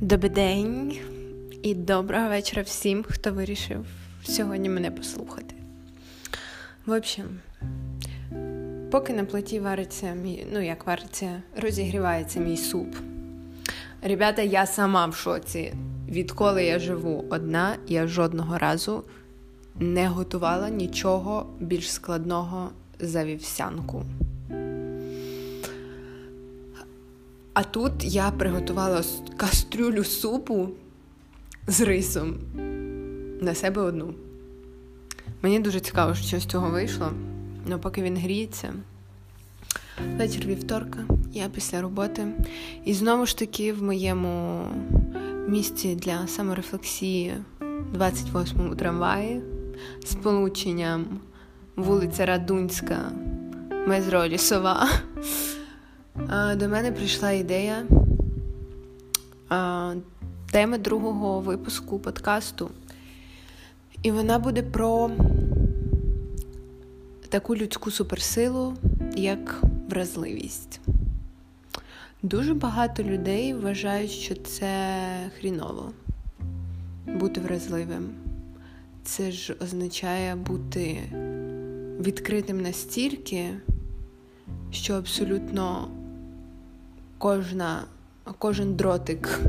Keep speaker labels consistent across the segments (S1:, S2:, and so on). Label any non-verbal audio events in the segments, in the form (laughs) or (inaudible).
S1: Добрий день і доброго вечора всім, хто вирішив сьогодні мене послухати. В общем, поки на плиті вариться мій, ну як вариться, розігрівається мій суп. Ребята, я сама в шоці. Відколи я живу одна, я жодного разу не готувала нічого більш складного за вівсянку. А тут я приготувала кастрюлю супу з рисом на себе одну. Мені дуже цікаво, що з цього вийшло, але поки він гріється. Вечір вівторка, я після роботи. І знову ж таки в моєму місці для саморефлексії 28-му трамваї з полученням вулиця Радунська, Мезро Лісова. До мене прийшла ідея теми другого випуску подкасту. І вона буде про таку людську суперсилу, як вразливість. Дуже багато людей вважають, що це хріново бути вразливим. Це ж означає бути відкритим настільки, що абсолютно кожна, кожен дротик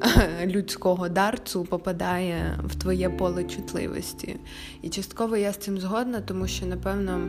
S1: (laughs) людського дарцу попадає в твоє поле чутливості. І частково я з цим згодна, тому що, напевно,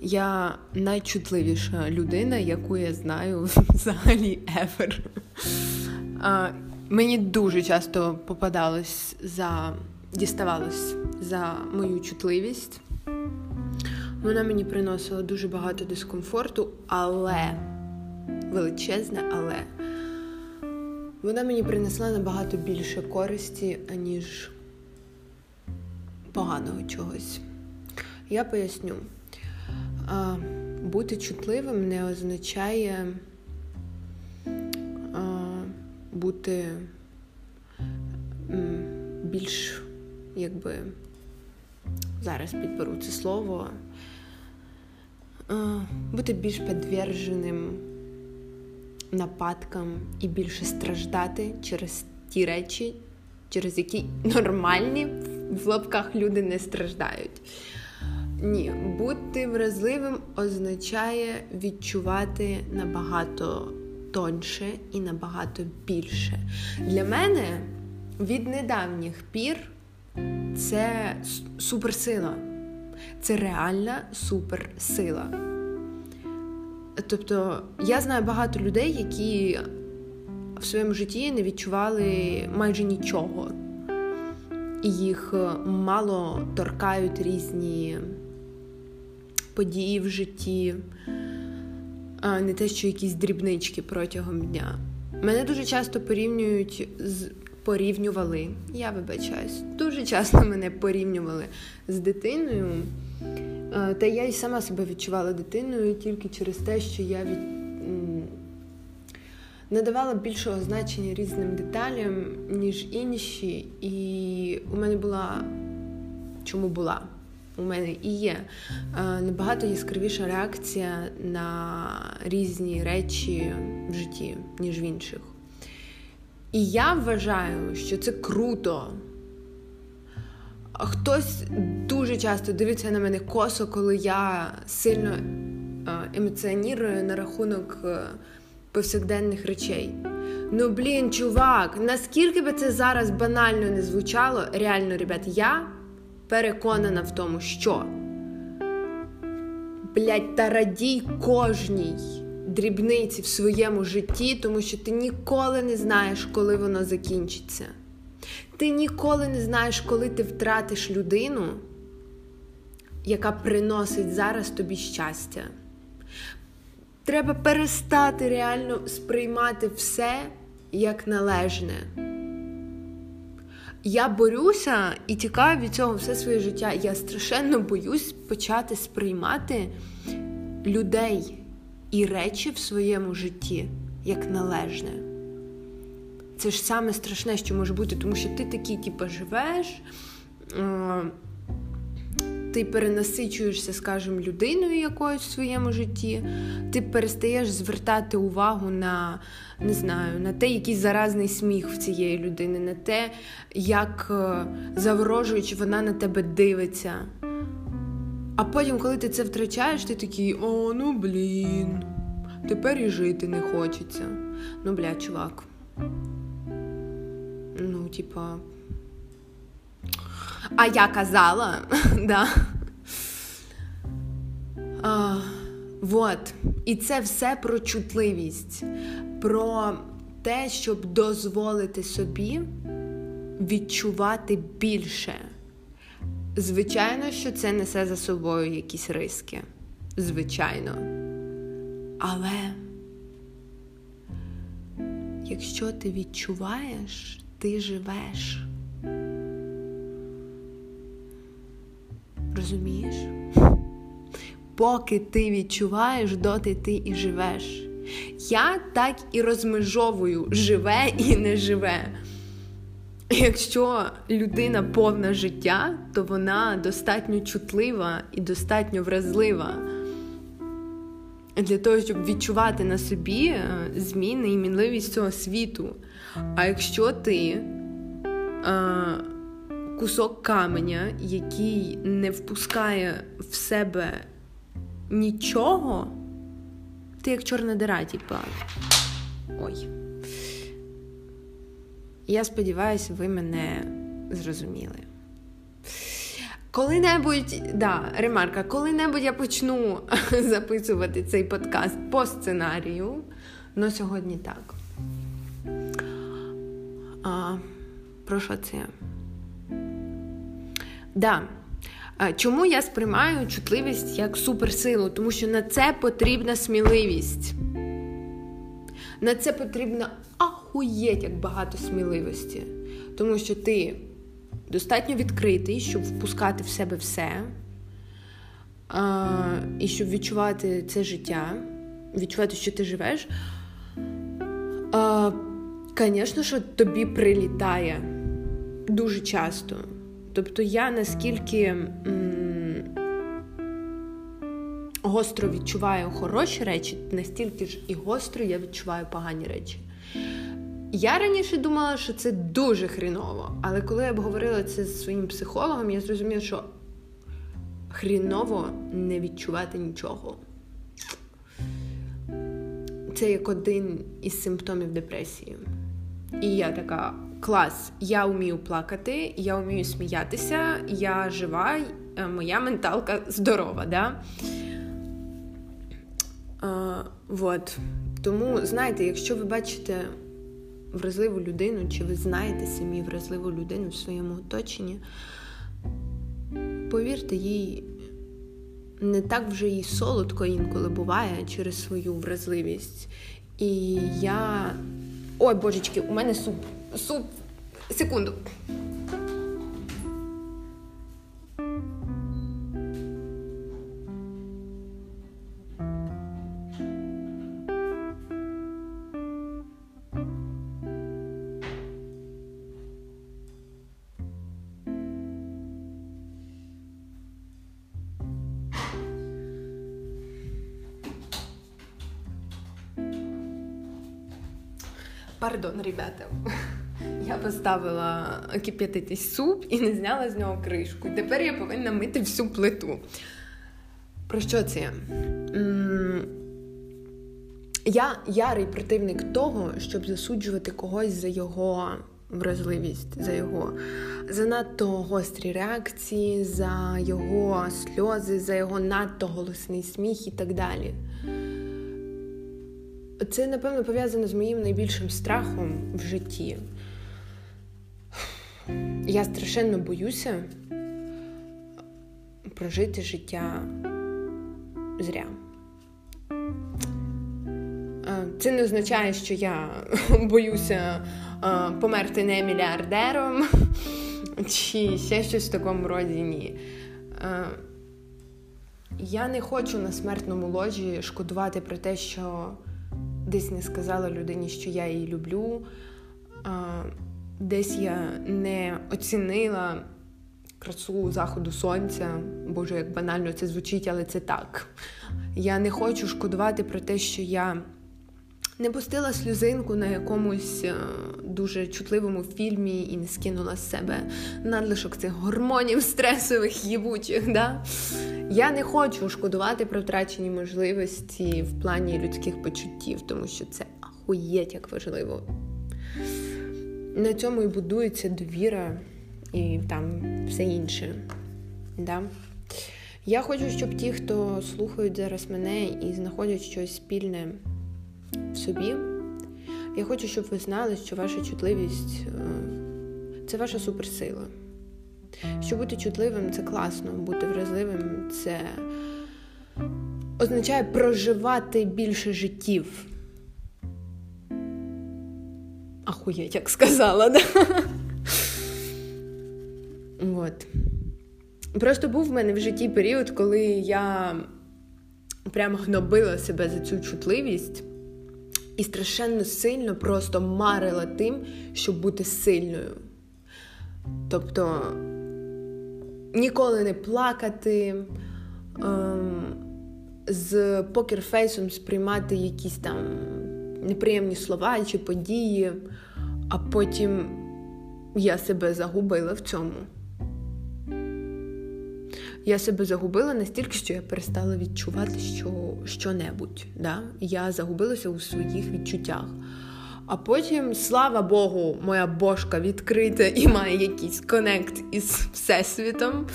S1: я найчутливіша людина, яку я знаю (laughs) взагалі ever. Мені дуже часто попадалось за діставалось за мою чутливість. Вона мені приносила дуже багато дискомфорту, але величезне, але вона мені принесла набагато більше користі, аніж поганого чогось. Я поясню, бути чутливим не означає бути більш, якби, зараз підберу це слово, бути більш підтвердженим нападкам і більше страждати через ті речі, через які нормальні в лапках люди не страждають. Ні, бути вразливим означає відчувати набагато тоньше і набагато більше. Для мене від недавніх пір це суперсила. Це реальна суперсила. Тобто я знаю багато людей, які в своєму житті не відчували майже нічого, і їх е, мало торкають різні події в житті, а не те, що якісь дрібнички протягом дня. Мене дуже часто порівнюють з порівнювали. Я вибачаюсь, дуже часто мене порівнювали з дитиною. Е, та я й сама себе відчувала дитиною тільки через те, що я від... надавала більшого значення різним деталям, ніж інші. І у мене була чому була? У мене і є е, набагато яскравіша реакція на різні речі в житті, ніж в інших. І я вважаю, що це круто. Хтось дуже часто дивиться на мене косо, коли я сильно е, емоціонірую на рахунок е, повсякденних речей. Ну, блін, чувак, наскільки би це зараз банально не звучало, реально, ребят, я переконана в тому, що блять, та радій кожній дрібниці в своєму житті, тому що ти ніколи не знаєш, коли воно закінчиться. Ти ніколи не знаєш, коли ти втратиш людину, яка приносить зараз тобі щастя. Треба перестати реально сприймати все як належне. Я борюся і тікаю від цього все своє життя. Я страшенно боюсь почати сприймати людей і речі в своєму житті як належне. Це ж саме страшне, що може бути, тому що ти такий, типу, живеш. ти перенасичуєшся, скажімо, людиною якоюсь в своєму житті, ти перестаєш звертати увагу на не знаю, на те, який заразний сміх в цієї людини, на те, як е, заворожуючи вона на тебе дивиться. А потім, коли ти це втрачаєш, ти такий, о, ну блін, тепер і жити не хочеться. Ну, бля, чувак. Ну, типа. А я казала, (laughs) да. А, Вот. І це все про чутливість, про те, щоб дозволити собі відчувати більше. Звичайно, що це несе за собою якісь риски. Звичайно. Але якщо ти відчуваєш, ти живеш. Розумієш? Поки ти відчуваєш, доти ти і живеш. Я так і розмежовую живе і не живе. Якщо людина повна життя, то вона достатньо чутлива і достатньо вразлива для того, щоб відчувати на собі е, зміни і мінливість цього світу. А якщо ти е, кусок каменя, який не впускає в себе нічого, ти як чорна дира, типа. Ой. Я сподіваюся, ви мене зрозуміли. Коли-небудь, да, ремарка, коли-небудь я почну (laughs) записувати цей подкаст по сценарію, але сьогодні так. А, Про що це? Да. Чому я сприймаю чутливість як суперсилу? Тому що на це потрібна сміливість. На це потрібно ахуєть як багато сміливості. Тому що ти достатньо відкритий, щоб впускати в себе все. А, І щоб відчувати це життя, відчувати, що ти живеш. Звісно, що тобі прилітає дуже часто. Тобто я наскільки м- гостро відчуваю хороші речі, настільки ж і гостро я відчуваю погані речі. Я раніше думала, що це дуже хріново, але коли я обговорила це з своїм психологом, я зрозуміла, що хріново не відчувати нічого. Це як один із симптомів депресії. І я така клас, я вмію плакати, я вмію сміятися, я жива, е, моя менталка здорова. Да? А, вот. Тому, знаєте, якщо ви бачите вразливу людину, чи ви знаєте самі вразливу людину в своєму оточенні, повірте, їй не так вже і солодко інколи буває через свою вразливість. І я. Ой, божечки, у мене суп. Суп. Секунду. Пардон, ребята. Я поставила кип'ятитись суп і не зняла з нього кришку. Тепер я повинна мити всю плиту. Про що це? Я ярий противник того, щоб засуджувати когось за його вразливість, за його занадто гострі реакції, за його сльози, за його надто голосний сміх і так далі. Це, напевно, пов'язано з моїм найбільшим страхом в житті. Я страшенно боюся прожити життя зря. Це не означає, що я (laughs) боюся померти не мільярдером (laughs) чи ще щось в такому роді ні. Я не хочу на смертному ложі шкодувати про те, що десь не сказала людині, що я її люблю, десь я не оцінила красу заходу сонця. Боже, як банально це звучить, але це так. Я не хочу шкодувати про те, що я не пустила сльозинку на якомусь е, дуже чутливому фільмі і не скинула з себе надлишок цих гормонів стресових їбучих. Да? Я не хочу шкодувати про втрачені можливості в плані людських почуттів, тому що це ахуєть як важливо. На цьому і будується довіра і там все інше. Да? Я хочу, щоб ті, хто слухають зараз мене і знаходять щось спільне в собі, я хочу, щоб ви знали, що ваша чутливість е, це ваша суперсила. Що бути чутливим це класно, бути вразливим це означає проживати більше життів. Ахуєть, як сказала, да? От. Просто був в мене в житті період, коли я прямо гнобила себе за цю чутливість і страшенно сильно просто марила тим, щоб бути сильною. Тобто ніколи не плакати, ем, з покерфейсом сприймати якісь там неприємні слова чи події, а потім я себе загубила в цьому. Я себе загубила настільки, що я перестала відчувати що, що-небудь. Да? Я загубилася у своїх відчуттях. А потім, слава Богу, моя бошка відкрита і має якийсь конект із Всесвітом.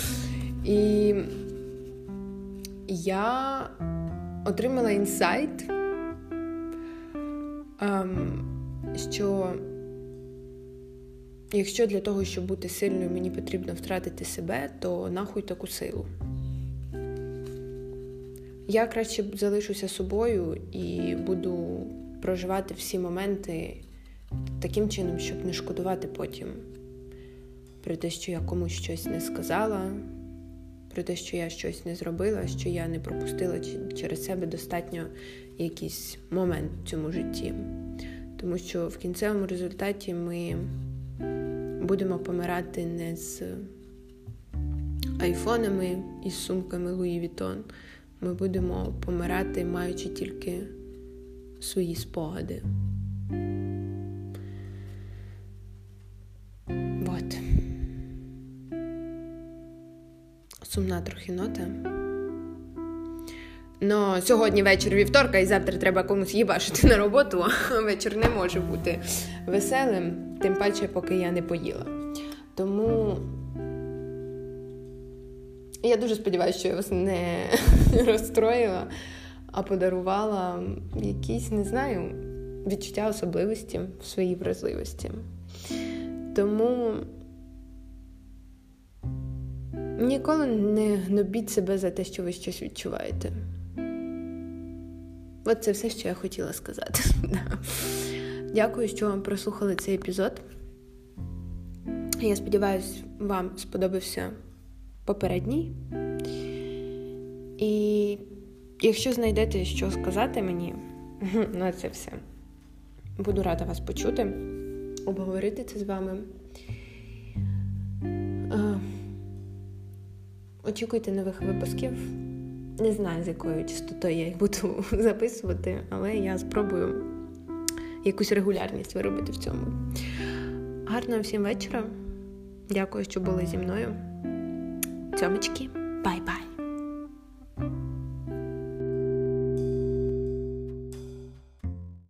S1: І я отримала інсайт, ем, що якщо для того, щоб бути сильною, мені потрібно втратити себе, то нахуй таку силу. Я краще залишуся собою і буду проживати всі моменти таким чином, щоб не шкодувати потім про те, що я комусь щось не сказала, про те, що я щось не зробила, що я не пропустила через себе достатньо якийсь момент в цьому житті. Тому що в кінцевому результаті ми будемо помирати не з айфонами і сумками Луї Вітон. Ми будемо помирати, маючи тільки свої спогади. От. Сумна трохи нота. Но сьогодні вечір вівторка, і завтра треба комусь їбашити на роботу, вечір не може бути веселим, тим паче, поки я не поїла. Тому я дуже сподіваюся, що я вас не (laughs) розстроїла, а подарувала якісь, не знаю, відчуття особливості в своїй вразливості. Тому ніколи не гнобіть себе за те, що ви щось відчуваєте. От це все, що я хотіла сказати. (laughs) Дякую, що вам прослухали цей епізод. Я сподіваюся, вам сподобався попередній. І якщо знайдете що сказати мені, (laughs) ну це все. Буду рада вас почути, обговорити це з вами. Очікуйте нових випусків. Не знаю, з якою частотою я їх буду (laughs) записувати, але я спробую якусь регулярність виробити в цьому. Гарного всім вечора. Дякую, що були зі мною. Цьомочки, bye-bye!